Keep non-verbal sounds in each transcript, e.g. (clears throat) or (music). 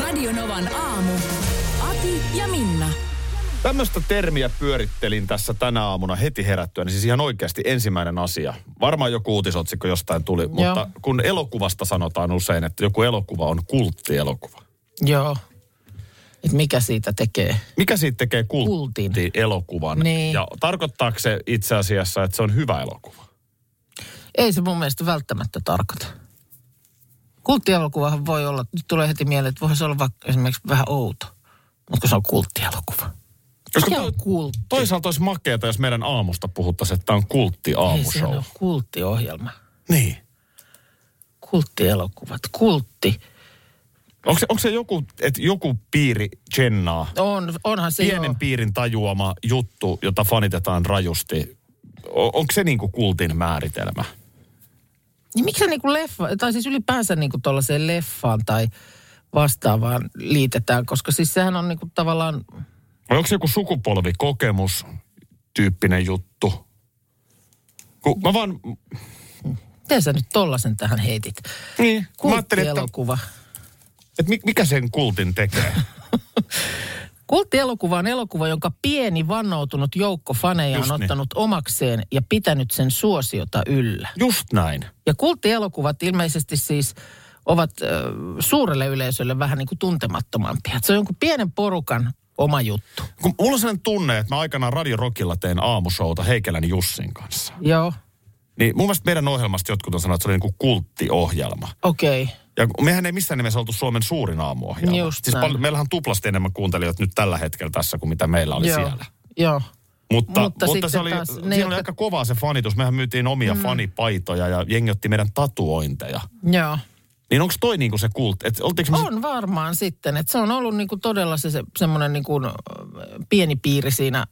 Radio Novan aamu. Ati ja Minna. Tämmöistä termiä pyörittelin tässä tänä aamuna heti herättyä, niin siis ihan oikeasti ensimmäinen asia. Varmaan joku uutisotsikko jostain tuli, Joo. mutta kun elokuvasta sanotaan usein, että joku elokuva on kulttielokuva. Joo. Et mikä siitä tekee? Mikä siitä tekee kultti Kultin. elokuvan? Niin. Ja tarkoittaako se itse asiassa, että se on hyvä elokuva? Ei se mun mielestä välttämättä tarkoita. Kulttielokuvahan voi olla, nyt tulee heti mieleen, että voisi se olla vaikka esimerkiksi vähän outo. Mutta kun se on kulttielokuva. Koska to- on kultti? toisaalta olisi makeata, jos meidän aamusta puhuttaisiin, että tämä on kultti Ei se aamushow. ole kulttiohjelma. Niin. Kulttielokuvat. Kultti. Onko se, onko se joku, että joku piiri gennaa? On, onhan se Pienen joo. piirin tajuama juttu, jota fanitetaan rajusti. O- onko se niinku kultin määritelmä? Niin miksi se niinku leffa, tai siis ylipäänsä niinku tuollaiseen leffaan tai vastaavaan liitetään, koska siis sehän on niinku tavallaan, Vai onko se joku sukupolvikokemus tyyppinen juttu? Kun mä vaan, miten sä nyt tollasen tähän heitit? niin, mä ajattelin, että, että mi- mikä sen kultin tekee. (laughs) Kulttielokuva on elokuva, jonka pieni vannoutunut joukko faneja Just on niin. ottanut omakseen ja pitänyt sen suosiota yllä. Just näin. Ja kulttielokuvat ilmeisesti siis ovat äh, suurelle yleisölle vähän niin kuin tuntemattomampia. Se on jonkun pienen porukan oma juttu. Kun mulla on sellainen tunne, että mä aikanaan Radio Rockilla tein aamushouta Heikelän Jussin kanssa. Joo, Niin mun mielestä meidän ohjelmasta jotkut on sanonut, että se oli niin kuin kulttiohjelma. okei. Okay. Ja mehän ei missään nimessä oltu Suomen suurin aamuohjelma. Just siis paljon, meillähän on tuplasti enemmän kuuntelijoita nyt tällä hetkellä tässä kuin mitä meillä oli Joo, siellä. joo. Mutta, Mutta mutta, se oli, taas ne, siinä oli jotka- aika kovaa se fanitus. Mehän myytiin omia mm. fanipaitoja ja jengi otti meidän tatuointeja. Joo. Niin onko toi niinku se kult? Et me On varmaan sitten, että se on ollut niinku todella se, se semmoinen niinku pieni piiri siinä,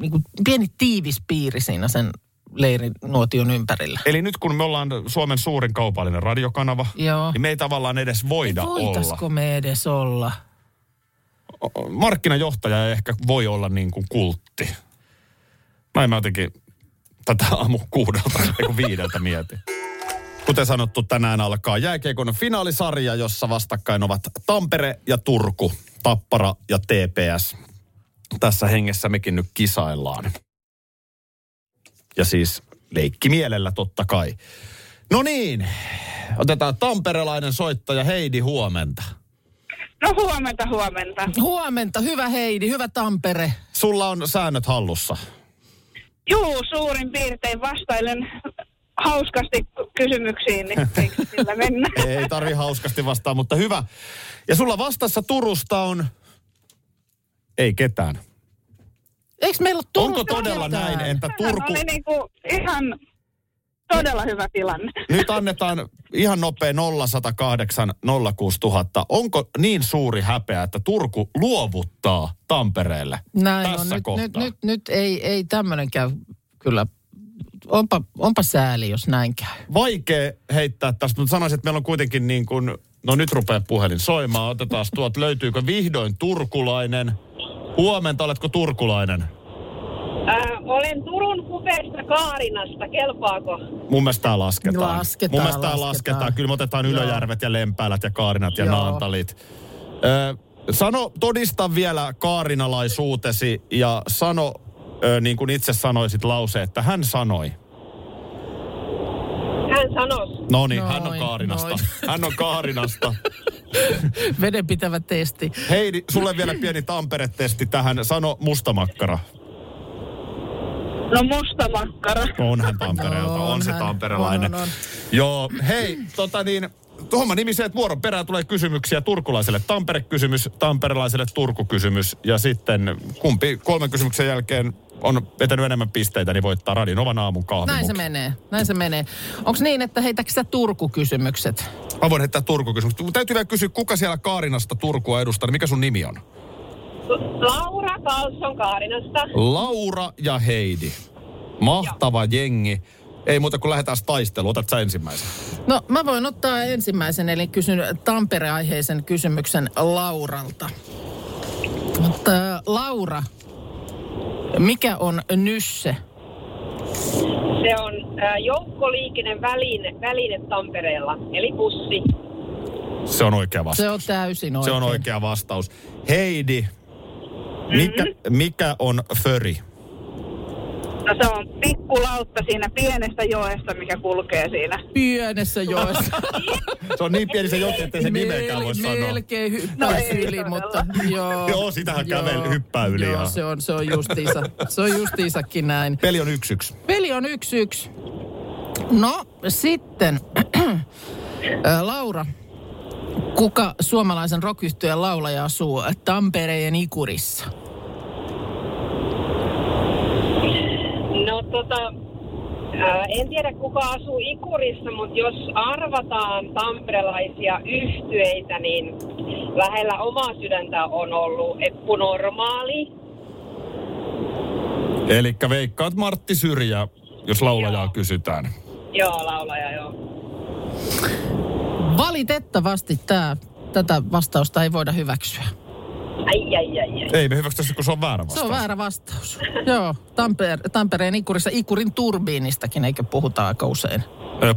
niinku pieni tiivis piiri siinä sen leirin nuotion ympärillä. Eli nyt kun me ollaan Suomen suurin kaupallinen radiokanava, Joo. niin me ei tavallaan edes voida Voitaisko olla. me edes olla? Markkinajohtaja ei ehkä voi olla niin kuin kultti. Näin mä jotenkin tätä aamu kuudelta, (laughs) kun viideltä mietin. Kuten sanottu, tänään alkaa jääkiekon finaalisarja, jossa vastakkain ovat Tampere ja Turku, Tappara ja TPS. Tässä hengessä mekin nyt kisaillaan. Ja siis leikkimielellä totta kai. No niin, otetaan tamperelainen soittaja Heidi huomenta. No huomenta, huomenta. Huomenta, hyvä Heidi, hyvä Tampere. Sulla on säännöt hallussa. Juu, suurin piirtein vastailen hauskasti kysymyksiin, niin (laughs) eikö sillä mennä? Ei tarvi hauskasti vastaa, mutta hyvä. Ja sulla vastassa Turusta on... Ei ketään. Eikö meillä ole Onko todella ketään? näin, että Turku... Turku... oli niinku ihan todella hyvä tilanne. Nyt annetaan ihan nopea 0108 06000. Onko niin suuri häpeä, että Turku luovuttaa Tampereelle Näin on. tässä Nyt, kohtaa? nyt, nyt, nyt ei, ei tämmöinen käy kyllä. Onpa, onpa sääli, jos näin käy. Vaikea heittää tästä, mutta sanoisin, että meillä on kuitenkin niin kuin... No nyt rupeaa puhelin soimaan. Otetaan tuot, löytyykö vihdoin turkulainen? Huomenta, oletko turkulainen? Ää, olen Turun kupeesta Kaarinasta, kelpaako? Mun mielestä tää lasketaan. Lasketaan, Mun mielestä tää lasketaan. lasketaan. Kyllä me otetaan Joo. Ylöjärvet ja Lempäälät ja Kaarinat ja Joo. Naantalit. Ö, sano, todista vielä kaarinalaisuutesi ja sano, ö, niin kuin itse sanoisit lause, että hän sanoi. Hän sanoi. No niin, hän on Kaarinasta. noin. (laughs) Hän on Kaarinasta. (laughs) Vedenpitävä testi. Heidi, sulle vielä pieni Tampere-testi tähän. Sano mustamakkara. No musta makkara. On hän Tampereelta, No, on se tamperelainen. On, on, on. Joo, hei, tota niin, homma nimi se, että vuoron perään tulee kysymyksiä turkulaiselle Tampere-kysymys, tamperelaiselle Turku-kysymys ja sitten kumpi kolmen kysymyksen jälkeen on vetänyt enemmän pisteitä, niin voittaa Radinovan aamun kahvimukin. Näin se menee, näin se menee. Onko niin, että heitäkö sä Turku-kysymykset? Mä voin heittää Turku-kysymykset. Mutta täytyy vielä kysyä, kuka siellä Kaarinasta Turkua edustaa, niin mikä sun nimi on? Laura Karlsson Kaarinasta. Laura ja Heidi. Mahtava jengi. Ei muuta kuin lähdetään taisteluun. Otat sä ensimmäisen. No mä voin ottaa ensimmäisen, eli kysyn Tampere-aiheisen kysymyksen Lauralta. Mutta Laura, mikä on Nysse? Se on ää, joukkoliikenne väline, väline Tampereella, eli bussi. Se on oikea vastaus. Se on täysin Se oikein. on oikea vastaus. Heidi, mikä, mikä on föri? No se on pikkulautta siinä pienestä joesta, mikä kulkee siinä. Pienessä joessa. (laughs) Se on niin pieni se joki, ettei se nimeäkään voi sanoa. Melkein hyppää No yli, todella. mutta joo. Joo, sitähän kävel- hyppää yli, Joo, se on, se on justiinsa, se on justiinsakin näin. Peli on yksi yksi. Peli on yksi yksi. No sitten, (clears throat) Ää, Laura, kuka suomalaisen rock laulaja asuu Tampereen Ikurissa? No tota, ää, en tiedä kuka asuu Ikurissa, mutta jos arvataan tamperelaisia yhtyeitä, niin lähellä omaa sydäntä on ollut Eppu Normaali. Eli veikkaat Martti Syrjä, jos laulajaa Joo. kysytään. Joo, laulaja joo. Valitettavasti tää, tätä vastausta ei voida hyväksyä. Ai, ai, ai, ai. Ei me hyväksytä sitä, kun se on väärä Se vastaus. on väärä vastaus. Joo, Tampere, Tampereen Ikurissa Ikurin turbiinistakin, eikö puhuta aika usein?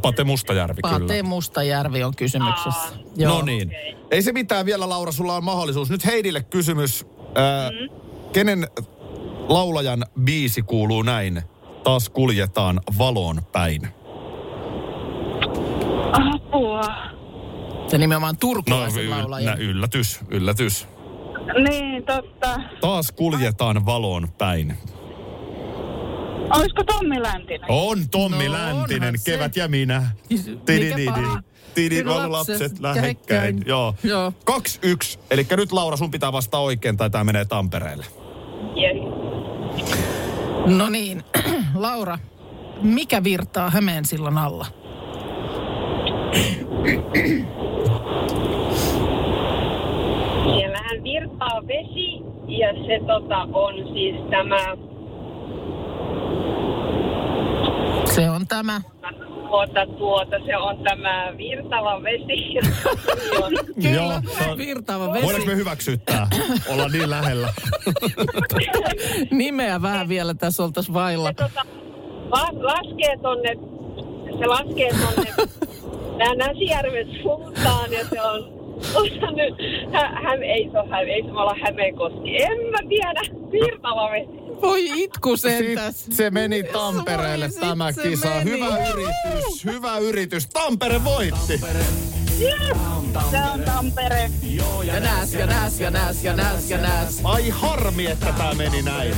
Pate Mustajärvi Pate kyllä. Mustajärvi on kysymyksessä. Aa. Joo. No niin. Ei se mitään vielä, Laura, sulla on mahdollisuus. Nyt Heidille kysymys. Ää, Mm. Kenen laulajan biisi kuuluu näin? Taas kuljetaan valoon päin. Apua. Se nimenomaan No, turkulaisen laulaja. nä, yllätys, yllätys. Niin, totta. Taas kuljetaan valoon päin. Olisiko Tommi Läntinen? On Tommi No, Läntinen, se. kevät ja minä. Tidididi. lapset lapset lähekkäin. Joo. Joo. 2-1. Eli nyt Laura, sun pitää vastata oikein tai tämä menee Tampereelle. Yes. No niin, (clears throat) Laura, mikä virtaa Hämeen sillan alla? Siellähän virtaa vesi ja se tota, on siis tämä, Se on tämä. tuota, tuota, se on tämä virtava vesi. (laughs) Kyllä, Joo, se on- virtaava Voidaanko vesi. me hyväksyttää? Olla niin lähellä. (laughs) Nimeä vähän vielä tässä oltaisiin vailla. se tota, la- laskee tonne, se laskee tonne (laughs) nää Näsijärven suuntaan ja se on Osa nyt, hä, hä, ei se ole, hä, ei se olla Hämeenkoski. En mä tiedä, virtava vesi. Voi itku sentäs. Se meni Tampereelle Voi, tämä kisa. meni. Hyvä yritys, hyvä yritys. Tampere voitti. Se on Tampere. Ja nääs, ja nääs, ja nääs, ja nääs, ja nääs. Ai harmi, että tämä meni näin.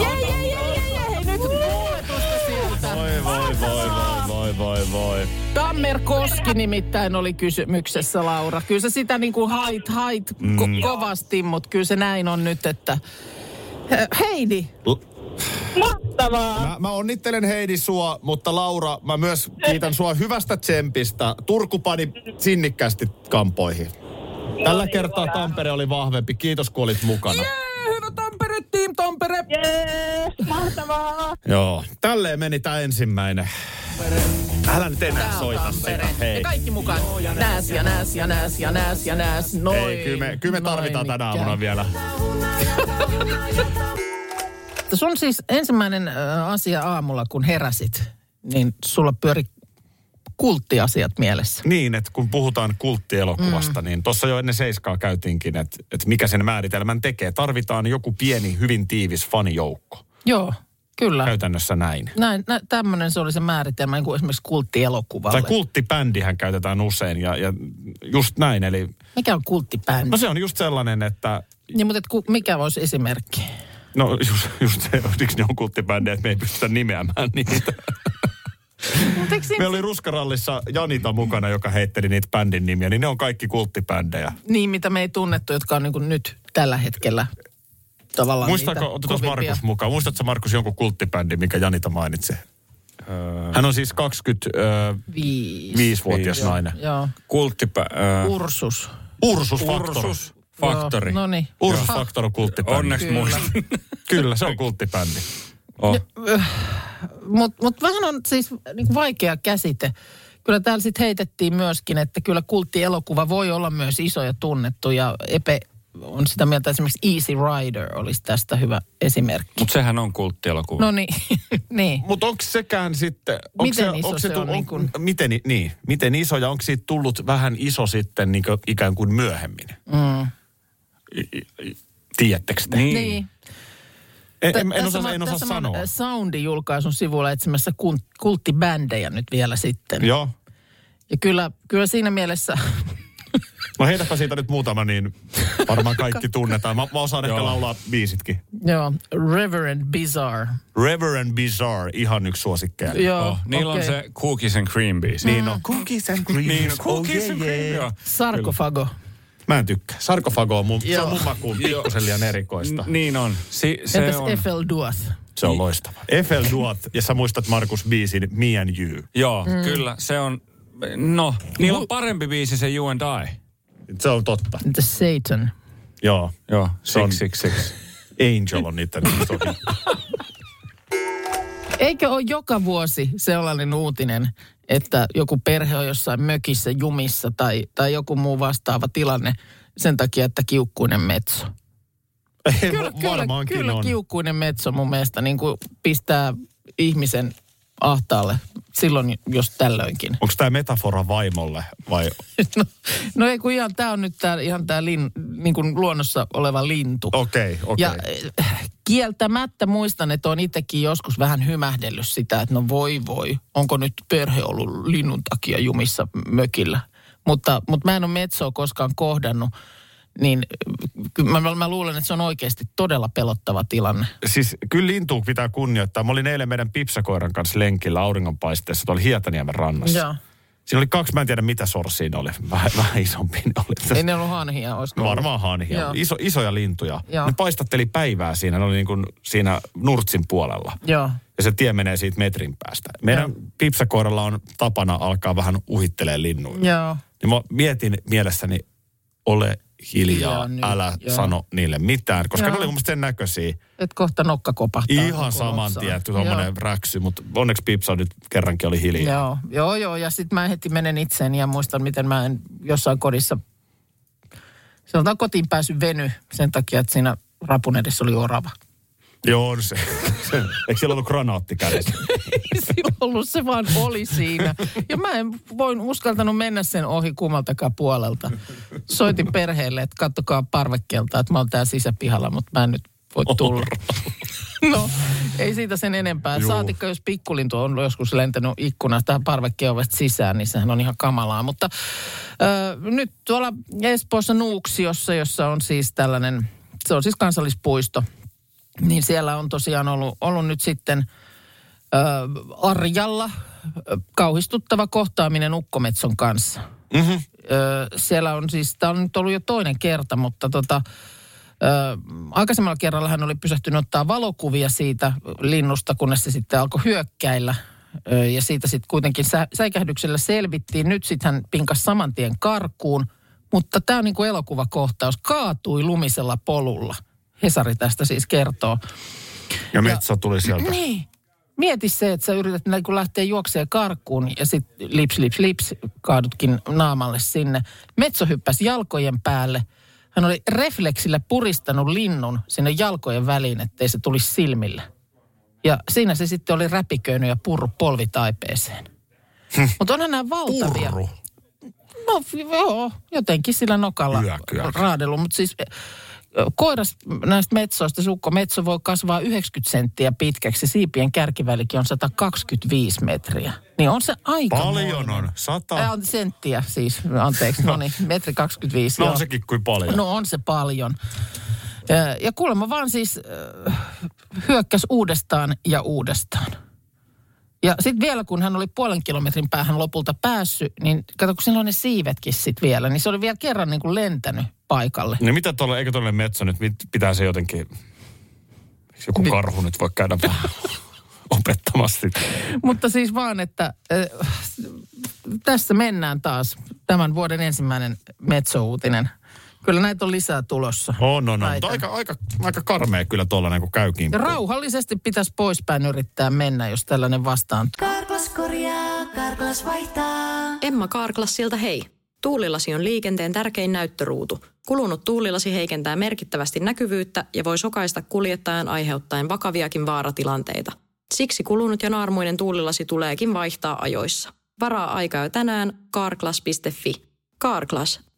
Jei, jei, jei, jei, jei, hei nyt kuuletusta sieltä. Voi, voi, voi, voi, voi, voi, voi. Tammer Koski nimittäin oli kysymyksessä, Laura. Kyllä se sitä niin kuin hait, hait ko- kovasti, mutta kyllä se näin on nyt, että... Heidi, Mahtavaa. Mä, mä onnittelen Heidi sua, mutta Laura, mä myös kiitän sua hyvästä tsempistä. Turku pani sinnikkäästi kampoihin. Tällä kertaa. Tampere oli vahvempi. Kiitos kun olit mukana. Jee, hyvä Tampere, Team Tampere. Jees, mahtavaa. Joo, tälleen meni tää ensimmäinen. Älä nyt enää Tää soita sitä. Hei. Ja kaikki mukaan. Nääs ja nääs ja nääs ja nääs ja nääs. Noin. Ei, kyllä me, kyllä me tarvitaan tänä aamuna vielä. (laughs) Sun siis ensimmäinen asia aamulla, kun heräsit, niin sulla pyöri kulttiasiat mielessä. Niin, että kun puhutaan kulttielokuvasta, mm. niin tuossa jo ennen seiskaa käytiinkin, että, että mikä sen määritelmän tekee. Tarvitaan joku pieni, hyvin tiivis fanijoukko. Joo, kyllä. Käytännössä näin. Näin, nä, tämmöinen se oli se määritelmä, niin kuin esimerkiksi kulttielokuvalle. Tai kulttibändihän käytetään usein ja, ja just näin. Eli Mikä on kulttibändi? no se on just sellainen, että Niin, mutta et, ku, mikä olisi esimerkki? no just, just se, (laughs) siksi ne on kulttibändejä, että me ei pystytä nimeämään niitä. (laughs) Meillä oli Ruskarallissa Janita mukana, joka heitteli niitä bändin nimiä, niin ne on kaikki kulttibändejä. Niin, mitä me ei tunnettu, jotka on niin nyt tällä hetkellä tavallaan Muistaako, niitä otetaan. Markus mukaan, muistatko Markus jonkun kulttibändi, mikä Janita mainitsi? Öö, Hän on siis 25-vuotias Viisi. nainen. Joo. kulttipä... Öö, Ursus. Ursus Factor. Ursus Factory. No niin. Ursus Factor on kulttibändi. Onneksi Kyllä. muistin. (laughs) Kyllä, se on kulttibändi. Oh. Mutta mut vähän on siis niin vaikea käsite. Kyllä täällä sitten heitettiin myöskin, että kyllä kulttielokuva voi olla myös iso ja tunnettu. Ja Epe on sitä mieltä esimerkiksi Easy Rider olisi tästä hyvä esimerkki. Mutta sehän on kulttielokuva. No niin, (laughs) niin. Mutta onko sekään sitten... Onko Miten iso se tu- on niin kun- miten, niin, miten iso ja onko siitä tullut vähän iso sitten niin ikään kuin myöhemmin? Mm. Tiedättekö te? Niin. niin. En, en, en osaa, en osaa sanoa. äh, Soundi julkaisun sivulla etsimässä kult- kulttibändejä nyt vielä sitten. Joo. Ja kyllä, kyllä siinä mielessä, No heitäpä siitä nyt muutama, niin varmaan kaikki tunnetaan. Mä, mä osaan ehkä laulaa biisitkin. joo, Reverend Bizarre. Reverend Bizarre, ihan yksi suosikkeja. Joo, Oh, niillä okei. on se Cookies and Cream biisi. Niin on. Cookies and cream. Niin, Cookies and Cream, joo. Sarkofago. Mä en tykkää. Sarkofago on mun, se on mun makuun pikkusen liian erikoista. N- Niin on. Si- se Entäs on. Eiffel Duath? Se on loistava. Eiffel Duat, ja sä muistat Markus biisin Me and You. Joo, mm. kyllä. Se on... No, niillä on parempi biisi se You and I. Se on totta. Entäs Satan? Joo. Joo, Se on- six, six, six. (laughs) Angel on niiden iso. (laughs) Eikö ole joka vuosi sellainen uutinen, että joku perhe on jossain mökissä, jumissa tai, tai joku muu vastaava tilanne sen takia, että kiukkuinen metso? Kyllä, kyllä, Varmaankin kyllä on. kiukkuinen metso mun mielestä niin kuin pistää ihmisen ahtaalle silloin, jos tällöinkin. Onko tämä metafora vaimolle vai? (laughs) No, no ei kun ihan, tämä on nyt tää, ihan tämä lin, niin kuin luonnossa oleva lintu. Okei, okay, okei. Ja äh, kieltämättä muistan, että on itsekin joskus vähän hymähdellyt sitä, että no voi voi, onko nyt perhe ollut linnun takia jumissa mökillä. Mutta, mutta mä en ole metsoa koskaan kohdannut, niin mä, mä luulen, että se on oikeasti todella pelottava tilanne. Siis kyllä lintua pitää kunnioittaa. Mä olin eilen meidän pipsakoiran kanssa lenkillä auringonpaisteessa tuolla Hietaniemen rannassa. Joo. Siinä oli kaksi, mä en tiedä mitä sorsia ne oli. Vähän, vähän isompi ne oli. Ei ne ollut hanhia, olisiko No varmaan hanhia. Joo. Iso, isoja lintuja. Joo. Ne paistatteli päivää siinä. Ne oli niin kuin siinä Nurtsin puolella. Joo. Ja se tie menee siitä metrin päästä. Meidän pipsakoiralla on tapana alkaa vähän uhittelee linnuja. Joo. Niin mä mietin mielessäni, ole hiljaa, Hiljaa nyt, älä joo. sano niille mitään. Koska Joo. ne oli mun mielestä sen näköisiä. Et kohta nokka kopahtaa. Ihan niin saman tien, tuommoinen räksy. Mutta onneksi Pipsa nyt kerrankin oli hiljaa. Joo, joo, joo. Ja sitten mä heti menen itseeni ja muistan, miten mä en jossain kodissa, sanotaan kotiin pääsy veny sen takia, että siinä rapun edessä oli orava. Joo, on se. Eikö siellä ollut granaatti kädessä? (laughs) Ollut, se vaan oli siinä. Ja mä en voin uskaltanut mennä sen ohi kummaltakaan puolelta. Soitin perheelle, että kattokaa parvekkeelta, että mä oon täällä sisäpihalla, mutta mä en nyt voi tulla. No, ei siitä sen enempää. Juu. Saatikka, jos pikkulintu on joskus lentänyt ikkunasta tähän parvekkeovesta sisään, niin sehän on ihan kamalaa. Mutta ö, nyt tuolla Espoossa Nuuksiossa, jossa on siis tällainen, se on siis kansallispuisto, niin siellä on tosiaan ollut, ollut nyt sitten ö, Arjalla kauhistuttava kohtaaminen ukkometson kanssa. Mm-hmm. Ö, siellä on siis, tämä on nyt ollut jo toinen kerta, mutta tota, ö, aikaisemmalla kerralla hän oli pysähtynyt ottaa valokuvia siitä linnusta, kunnes se sitten alkoi hyökkäillä. Ö, ja siitä sitten kuitenkin sä, säikähdyksellä selvittiin. Nyt sitten hän pinkasi saman tien karkuun, mutta tämä on niin kuin elokuvakohtaus. Kaatui lumisella polulla. Hesari tästä siis kertoo. Ja Metso tuli sieltä. Niin. Mieti se, että sä yrität niin kun lähteä juokseen karkuun ja sitten lips, lips, lips kaadutkin naamalle sinne. Metso hyppäsi jalkojen päälle. Hän oli refleksillä puristanut linnun sinne jalkojen väliin, ettei se tulisi silmille. Ja siinä se sitten oli räpiköinyt ja purru polvitaipeeseen. Mutta onhan nämä valtavia. Purru. No joo, jotenkin sillä nokalla raadellut. Mutta siis koiras näistä metsoista, sukko metso voi kasvaa 90 senttiä pitkäksi. Siipien kärkivälikin on 125 metriä. Niin on se aika Paljon on. Sata. Äh, senttiä siis, anteeksi. No niin, (laughs) metri 25. No joo. on sekin kuin paljon. No on se paljon. Ja kuulemma vaan siis äh, hyökkäs uudestaan ja uudestaan. Ja sitten vielä kun hän oli puolen kilometrin päähän lopulta päässyt, niin kato kun on ne siivetkin sitten vielä, niin se oli vielä kerran niin kuin lentänyt paikalle. No mitä tuolla, eikö tuolle Metso nyt, pitää se jotenkin... Joku karhu nyt voi käydä vähän (laughs) opettamassa. Mutta siis vaan, että äh, tässä mennään taas tämän vuoden ensimmäinen metsouutinen. Kyllä näitä on lisää tulossa. On, on, on. Mutta aika, aika, aika karmea kyllä tuollainen, kun käy Ja kimppuun. rauhallisesti pitäisi poispäin yrittää mennä, jos tällainen vastaan. Karklas korjaa, Karklas vaihtaa. Emma Karklassilta hei. Tuulilasi on liikenteen tärkein näyttöruutu. Kulunut tuulilasi heikentää merkittävästi näkyvyyttä ja voi sokaista kuljettajan aiheuttaen vakaviakin vaaratilanteita. Siksi kulunut ja naarmuinen tuulilasi tuleekin vaihtaa ajoissa. Varaa aikaa jo tänään karklas.fi. Karklas,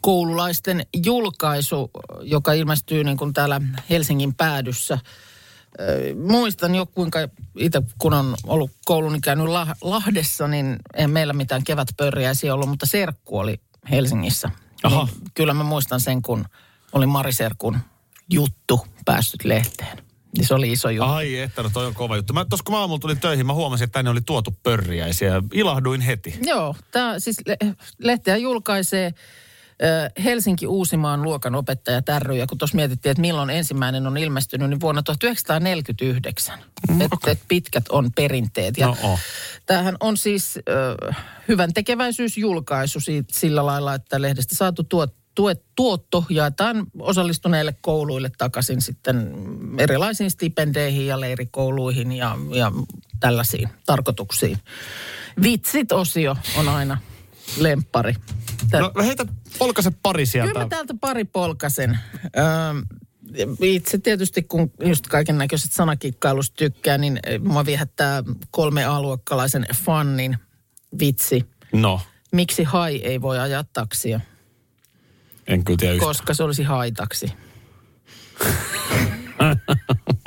koululaisten julkaisu, joka ilmestyy niin kuin täällä Helsingin päädyssä. Muistan jo, kuinka itse kun on ollut kouluni käynyt La- Lahdessa, niin ei meillä mitään kevätpörriäisiä ollut, mutta Serkku oli Helsingissä. Aha. Niin kyllä mä muistan sen, kun oli Mari Serkun juttu päässyt lehteen. Niin se oli iso juttu. Ai että, no toi on kova juttu. Mä, tos kun mä aamulla tulin töihin, mä huomasin, että tänne oli tuotu pörriäisiä ja ilahduin heti. Joo, tämä siis le- lehteä julkaisee ö, Helsinki Uusimaan luokan opettaja Tärry. Ja kun tuossa mietittiin, että milloin ensimmäinen on ilmestynyt, niin vuonna 1949. Mm, et, et pitkät on perinteet. Ja No oo. tämähän on siis ö, hyvän tekeväisyysjulkaisu siitä, sillä lailla, että lehdestä saatu tuot, tuet, tuotto jaetaan osallistuneille kouluille takaisin sitten erilaisiin stipendeihin ja leirikouluihin ja, ja tällaisiin tarkoituksiin. Vitsit-osio on aina lemppari. Tää- No heitä polkase pari sieltä. Kyllä mä täältä pari polkasen. Öö, itse tietysti, kun just kaiken näköiset sanakikkailusta tykkää, niin mua viehättää kolme aluokkalaisen fannin vitsi. No, Miksi hai ei voi ajaa taksia? en kyllä tiedä yhtään. Koska se olisi haitaksi. (laughs)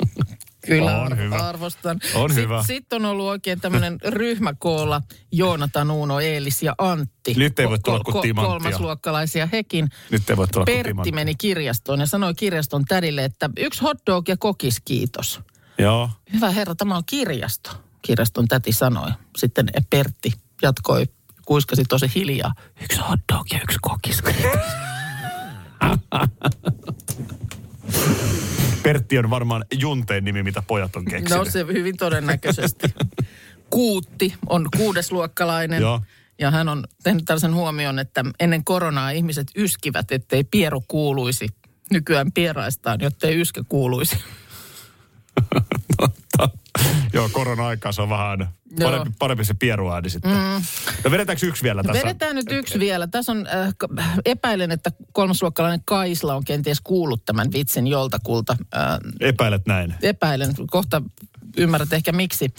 Kyllä On hyvä. arvostan. On Sit- hyvä. Sitten on ollut oikein tämmöinen ryhmäkoolla Joonatan, Uuno, Eelis ja Antti. Nyt ei voi Ko- tulla ko- timanttia. Kolmasluokkalaisia hekin. Nyt ei voi tulla Pertti timanttia. meni kirjastoon ja sanoi kirjaston tädille, että yksi hotdog ja kokis kiitos. Joo. Hyvä herra, tämä on kirjasto, kirjaston täti sanoi. Sitten Pertti jatkoi, kuiskasi tosi hiljaa. Yksi hotdog ja yksi kokis kiitos. (laughs) Pertti on varmaan Junteen nimi, mitä pojat on keksinyt. No se hyvin todennäköisesti. Kuutti on kuudesluokkalainen. Joo. Ja hän on tehnyt tällaisen huomion, että ennen koronaa ihmiset yskivät, ettei pieru kuuluisi. Nykyään pieraistaan, jottei yskä kuuluisi. (laughs) Joo, korona-aikaa se on vähän parempi, parempi se pieruääni sitten. Mm. No vedetäänkö yksi vielä tässä? Vedetään nyt yksi vielä. Tässä on, äh, epäilen, että kolmasluokkalainen Kaisla on kenties kuullut tämän vitsin joltakulta. Äh, Epäilet näin. epäilen, kohta ymmärrät ehkä miksi.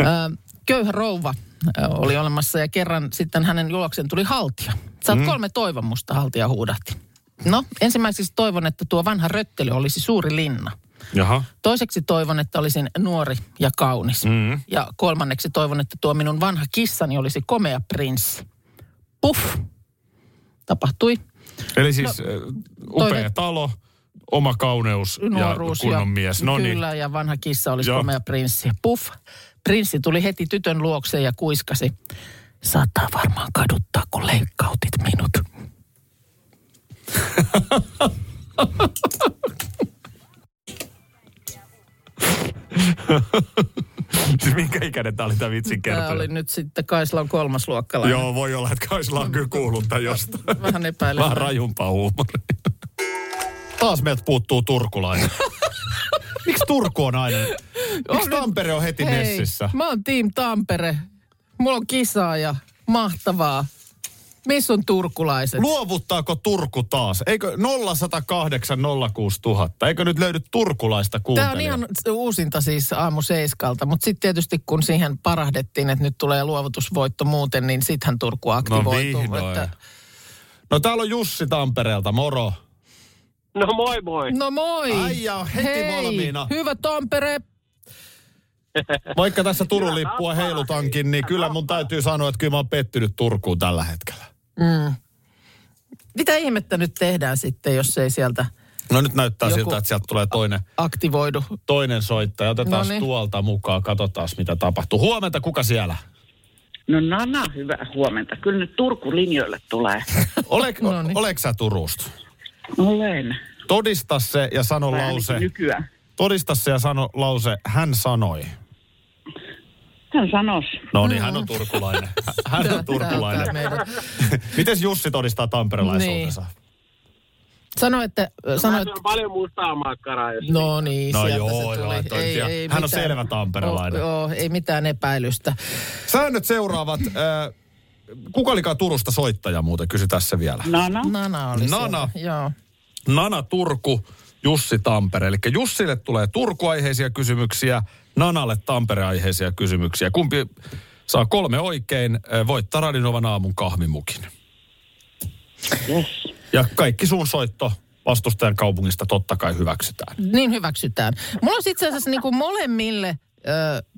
Äh, köyhä rouva äh, oli olemassa ja kerran sitten hänen juoksen tuli haltia. Saat mm. kolme toivomusta, haltia huudahti. No, ensimmäiseksi toivon, että tuo vanha röttely olisi suuri linna. Jaha. Toiseksi toivon, että olisin nuori ja kaunis. Mm. Ja kolmanneksi toivon, että tuo minun vanha kissani olisi komea prinssi. Puff. Tapahtui. Eli siis no, upea toinen- talo, oma kauneus Nuoruus ja kunnon mies. No niin. Kyllä, ja vanha kissa olisi Joo. komea prinssi. Puff. Prinssi tuli heti tytön luokseen ja kuiskasi. Saattaa varmaan kaduttaa, kun leikkautit minut. (laughs) (laughs) Siis minkä ikäinen tämä oli tämä vitsin Tämä kertoja? oli nyt sitten Kaislan kolmasluokkalainen. Joo, voi olla, että Kaisla on kyllä kuullut tämän jostain. (laughs) Vähän epäilen. Vähän rajumpaa huumoria. Taas meiltä puuttuu turkulainen. (laughs) Miksi Turku on aina? Miksi Tampere on heti Hei, messissä? mä oon Team Tampere. Mulla on kisaa ja mahtavaa. Missä on turkulaiset? Luovuttaako Turku taas? Eikö 0108 06000? Eikö nyt löydy turkulaista Tämä kuuntelijaa? on ihan uusinta siis aamu seiskalta, mutta sitten tietysti kun siihen parahdettiin, että nyt tulee luovutusvoitto muuten, niin sittenhän Turku aktivoituu. vihdoin. että, No täällä on Jussi Tampereelta, moro. No moi moi. no moi! Äijä on heti Hei, valmiina. hyvä Tampere! Vaikka tässä Turun lippua heilutankin, niin kyllä mun täytyy sanoa, että kyllä mä oon pettynyt Turkuun tällä hetkellä. Mm. Mitä ihmettä nyt tehdään sitten, jos ei sieltä No nyt näyttää Joku- siltä, että sieltä tulee toinen, aktivoidu? toinen soittaja. Otetaan Noniin. tuolta mukaan, katsotaan mitä tapahtuu. Huomenta, kuka siellä? No Nana, hyvää huomenta. Kyllä nyt Turku-linjoille tulee. (laughs) Olek, No niin. Oleks sä Turusta? Olen. Todista se ja sano Tai lause. Nykyään. Todista se ja sano lause, hän sanoi. Hän sanos. No niin, hän on turkulainen. Hän on turkulainen. Miten Jussi todistaa tamperelaisuutensa? Sano, että... Sano, Mä että syön paljon mustaa makkaraa. Jos no niin, No sieltä joo, se joo, tuli. toi tiedä. Hän on selvä tamperelainen. Oh, joo, ei mitään epäilystä. Säännöt seuraavat. Äh, kuka olikaan Turusta soittaja muuten, kysy tässä vielä. Nana. Nana oli Nana. siellä. Joo. Nana Turku, Jussi Tampere. Eli Jussille tulee Turku-aiheisia kysymyksiä, Nanalle Tampere-aiheisia kysymyksiä. Kumpi saa kolme oikein, äh, voittaa Radinovan aamun kahvimukin. Yes. Ja kaikki suun soitto vastustajan kaupungista totta kai hyväksytään. Niin hyväksytään. Mulla on itse asiassa niin kuin molemmille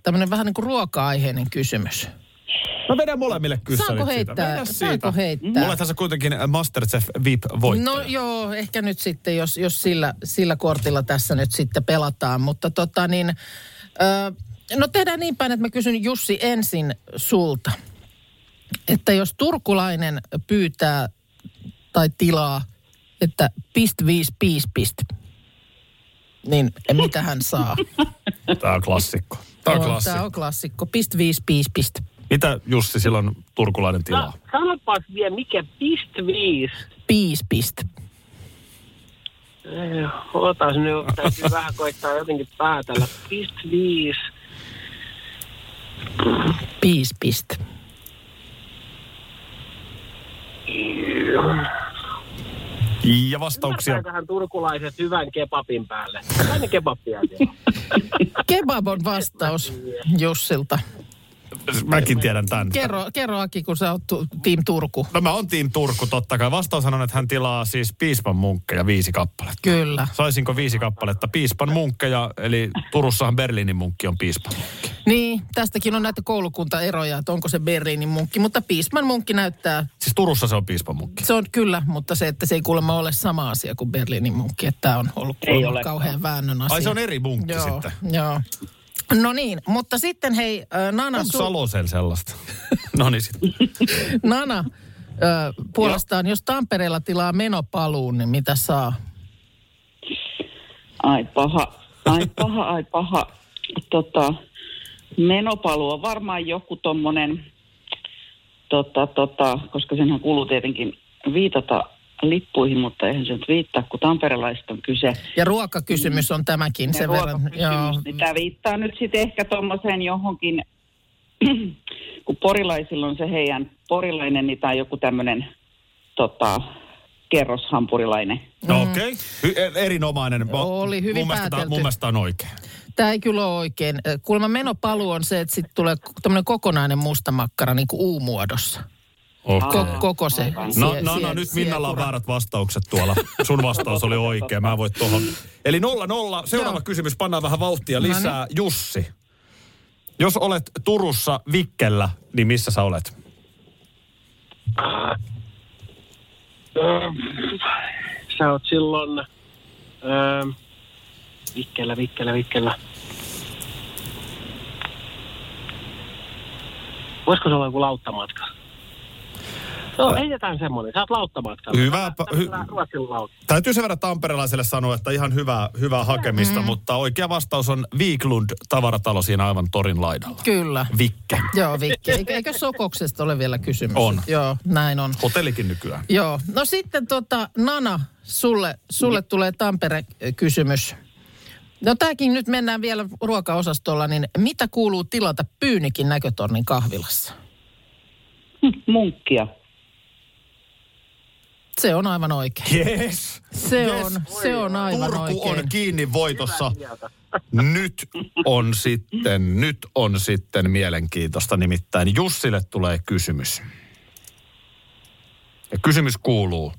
tämmöinen vähän niin kuin ruoka-aiheinen kysymys. No vedän molemmille kyssärit Saanko siitä. heittää? Vedä Saanko heittää? Mulla tässä kuitenkin Masterchef VIP voittaja. No joo, ehkä nyt sitten, jos, jos sillä, sillä kortilla tässä nyt sitten pelataan. Mutta tota niin, no tehdään niin päin, että mä kysyn Jussi ensin sulta. Että jos turkulainen pyytää tai tilaa, että pist viis piis pist, niin mitä hän saa? (laughs) Tää on klassikko. Tää on Tämä klassikko. on klassikko. Pist viis piis pist. Mitä Jussi silloin turkulainen tilaa? No, sanopas vielä, mikä pist viis. Piis pist. Eh, Ootas nyt, täytyy (laughs) vähän koittaa jotenkin päätellä. Pist viis. Piis pist. Ja vastauksia. Ymmärtääköhän turkulaiset hyvän kebabin päälle? Aina kebabia. (laughs) Kebab on vastaus Jussilta. Mäkin tiedän tämän. Kerro, kerro Aki, kun sä oot tu- Team Turku. No mä oon Team Turku totta kai. Vastaus on, että hän tilaa siis piispan munkkeja viisi kappaletta. Kyllä. Saisinko viisi kappaletta piispan munkkeja, eli Turussahan Berliinin munkki on piispan munkki. Niin, tästäkin on näitä koulukuntaeroja, että onko se Berliinin munkki, mutta Piisman munkki näyttää, Siis Turussa se on piispan munkki. se on kyllä, mutta se, että se ei kuulemma ole sama asia kuin Berliinin munkki, että tämä on ollut Ei ole. kauhean väännön asia. Ai se on eri munkki joo, sitten. Joo. No niin, mutta sitten hei, äh, Nana, Onko su- Salosel sellaista? (laughs) no niin sitten. Nana ö, puolestaan, jos Tampereella tilaa menopaluun, niin mitä saa? Ai paha, ai paha, ai paha. Tota, menopalu on varmaan joku tommonen, tota, tota, koska senhän kuuluu tietenkin viitata lippuihin, mutta eihän se nyt viittaa, kun tamperelaista on kyse. Ja ruokakysymys on tämäkin sen verran. Joo. Niin tämä viittaa nyt sitten ehkä tuommoiseen johonkin, (clears throat) kun porilaisilla on se heidän porilainen, niin tämä on joku tämmöinen tota, kerroshampurilainen. No okei. Okay. Erinomainen. Mä- Oli hyvin mun mielestä, päätelty. mun mielestä tää on oikein. Tämä ei kyllä ole oikein. Kuulemma menopaluu on se, että sitten tulee tämmöinen kokonainen mustamakkara niin kuin U-muodossa. Okay. Ko- koko se. No, sie- no, no sie- nyt Minnalla on väärät vastaukset tuolla. Sun vastaus oli oikea, mä voin tuohon. Eli nolla nolla. Seuraava Joo. kysymys, pannaan vähän vauhtia No lisää. Jussi, jos olet Turussa Vikkellä, niin missä sä olet? Sä oot silloin... Öö, Vikkellä, Vikkellä, Vikkellä. Voisiko se olla joku lauttamatka? No, heitetään semmoinen. Sä oot lauttamatkalla. Hyvä, pa- hy- Tää Ruotsin lautta. Täytyy sen verran tamperelaiselle sanoa, että ihan hyvää, hyvää hakemista, mm. mutta oikea vastaus on Viiklund tavaratalo siinä aivan torin laidalla. Kyllä. Vikke. Joo, Vikke. Eikö, eikö Sokoksesta ole vielä kysymys? On. Joo, näin on. Hotellikin nykyään. Joo. No sitten tota, Nana, sulle, sulle tulee Tampere-kysymys. No tämäkin nyt mennään vielä ruokaosastolla, niin mitä kuuluu tilata Pyynikin näkötornin kahvilassa? Munkkia. Se on aivan oikein. Yes. Se Yes. on, se on aivan Turku oikein. on kiinni voitossa. Nyt on sitten, nyt on sitten mielenkiintoista. Nimittäin Jussille tulee kysymys. Ja kysymys kuuluu.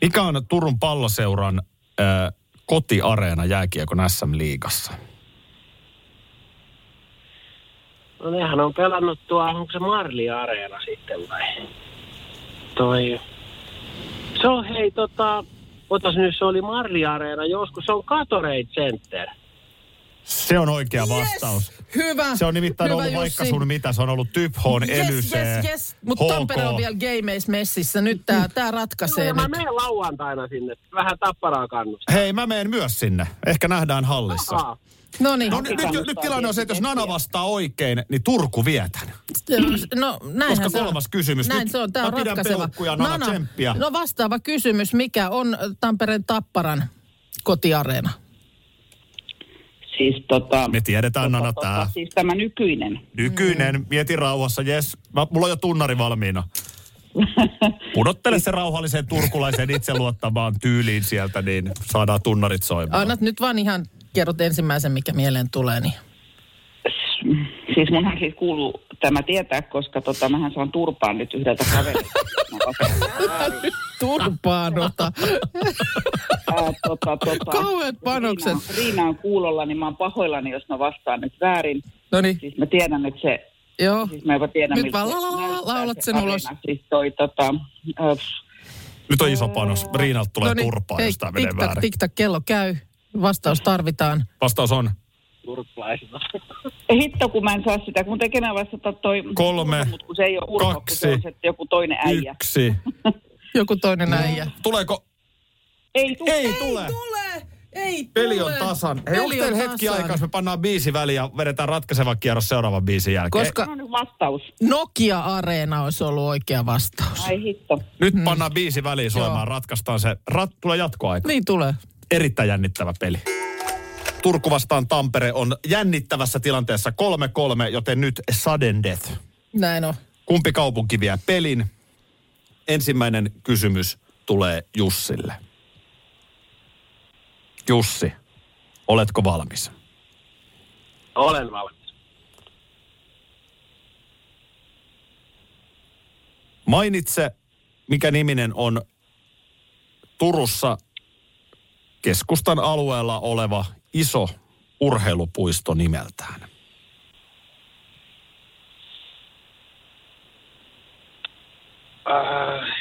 Mikä on Turun palloseuran äh, kotiareena jääkiekon SM-liigassa? No nehän on pelannut tuo, onko se Marli-areena sitten vai? Toi. Se on hei tota, otas nyt se oli Marli-areena joskus, se on Gatorade Center. Se on oikea vastaus. Hyvä. Se on nimittäin Hyvä, ollut vaikka Jussi. sun mitä, se on ollut Typhoon, Yes, Elyse, yes, yes. Mutta. Tampere on vielä gameis messissä. Nyt tää, tää ratkaisee Joo, ja mä menen lauantaina sinne, vähän tapparaa kannustaa. Hei, mä menen myös sinne. Ehkä nähdään hallissa. Aa, No niin. No nyt, nyt, nyt tilanne on se, että jos Nana vastaa oikein, niin Turku vietän. No näinhän Koska se on. kolmas kysymys. Näin Nyt se on, tämä on ratkaiseva. peukkuja, Nana, tsemppiä. no vastaava kysymys, mikä on Tampereen Tapparan kotiareena? Siis tota... Me tiedetään, Nana, tota, tää. Siis tämä nykyinen. Nykyinen, mieti rauhassa, jes. Mä, mulla on jo tunnari valmiina. Pudottele se rauhalliseen turkulaiseen itseluottamaan tyyliin sieltä, niin saadaan tunnarit soimaan. Annat nyt vaan ihan kerrot ensimmäisen, mikä mieleen tulee. Niin. Siis munhan siis kuuluu tämä tietää, koska tota, mähän saan turpaan nyt yhdeltä kaverilta. Turpaan ota. Tota, tota, Kauheat panokset. Riina, on- Riina on kuulolla, niin mä oon pahoillani, jos mä vastaan nyt väärin. No niin. Siis mä tiedän, että se... Joo. Siis mä jopa tiedän, Nyt miltä vaan se la- la- laulat se sen ulos. Siis toi tota... Nyt on iso panos. Riinalta tulee No niin, turpaa, jos tämä menee tiktak, väärin. tiktak, kello käy. Vastaus tarvitaan. Vastaus on turkulaisilla. (laughs) hitto, kun mä en saa sitä, kun tekemään vastata toi... Kolme, Mutta kun se ei ole Urho, kun se on kaksi, se joku toinen äijä. yksi. (laughs) Joku toinen äijä. Tuleeko? Ei tule. Ei tule. tule! Ei Peli on tasan. Hei, onko Peli on teillä hetki aikaa, jos me pannaan biisi väliin ja vedetään ratkaiseva kierros seuraavan biisin jälkeen? Koska No niin, vastaus. Nokia-areena olisi ollut oikea vastaus. Ai hitto. Nyt pannaan biisi väliin soimaan, ratkaistaan se. Rat, tulee jatkoaika. Niin tulee. Erittäin jännittävä peli. Turku vastaan Tampere on jännittävässä tilanteessa 3-3, joten nyt sudden death. Näin on. Kumpi kaupunki vie pelin? Ensimmäinen kysymys tulee Jussille. Jussi, oletko valmis? Olen valmis. Mainitse, mikä niminen on Turussa keskustan alueella oleva iso urheilupuisto nimeltään. Äh,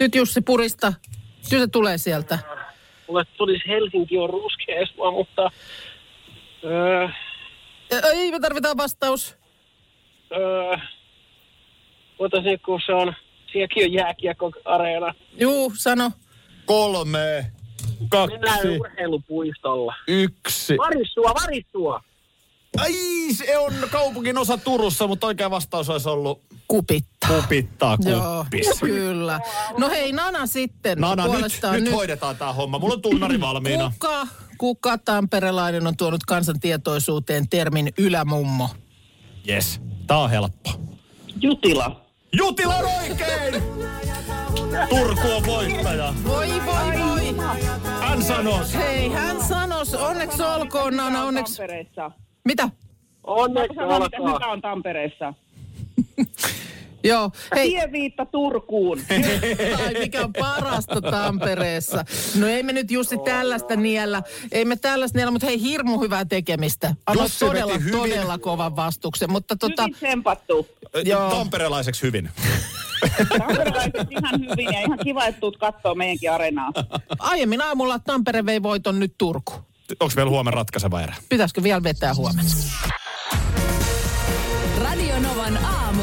Nyt Jussi purista. Kyllä se tulee sieltä. mulle tulisi Helsinki on ruskeesua, mutta... Öö, Ei, me tarvitaan vastaus. öö, otasin, kun se on... Sielläkin on jääkiekko-areena. Juu, sano. Kolme, kaksi, Mennään urheilupuistolla. yksi. Varissua, varissua! Ai, se on kaupungin osa Turussa, mutta oikea vastaus olisi ollut Kupittaa. kupittaa Joo, kuppis. kyllä. No hei, Nana sitten. Nana, nyt, puolestaan nyt, hoidetaan tämä homma. Mulla on tunnari valmiina. Kuka, kuka tamperelainen on tuonut kansan tietoisuuteen termin ylämummo? Yes, tää on helppo. Jutila. Jutila on oikein! Turku on voittaja. Voi, voi, voi. Hän sanos. Hei, hän sanos. Onneksi olkoon, Nana, onneksi. Tampereessa. Mitä? Onneksi mitä olkoon. hyvä on Tampereessa. (laughs) Joo, hei. Tieviitta Turkuun. (laughs) Tai mikä on parasta Tampereessa. No ei me nyt Jussi tällaista niellä. Ei me tällaista niellä, mutta hei hirmu hyvää tekemistä. Annoit todella, hyvin. todella kovan vastuksen. Mutta tota, Hyvin tsempattu. Joo. Tamperelaiseksi hyvin. Tamperelaiset ihan hyvin ja ihan kiva, että tuut kattoo meidänkin areenaa. aiemmin aamulla Tampere vei voiton nyt Turku. Onko vielä huomenna ratkaiseva erä? Pitäisikö vielä vetää huomenna? Radio Novan aamu.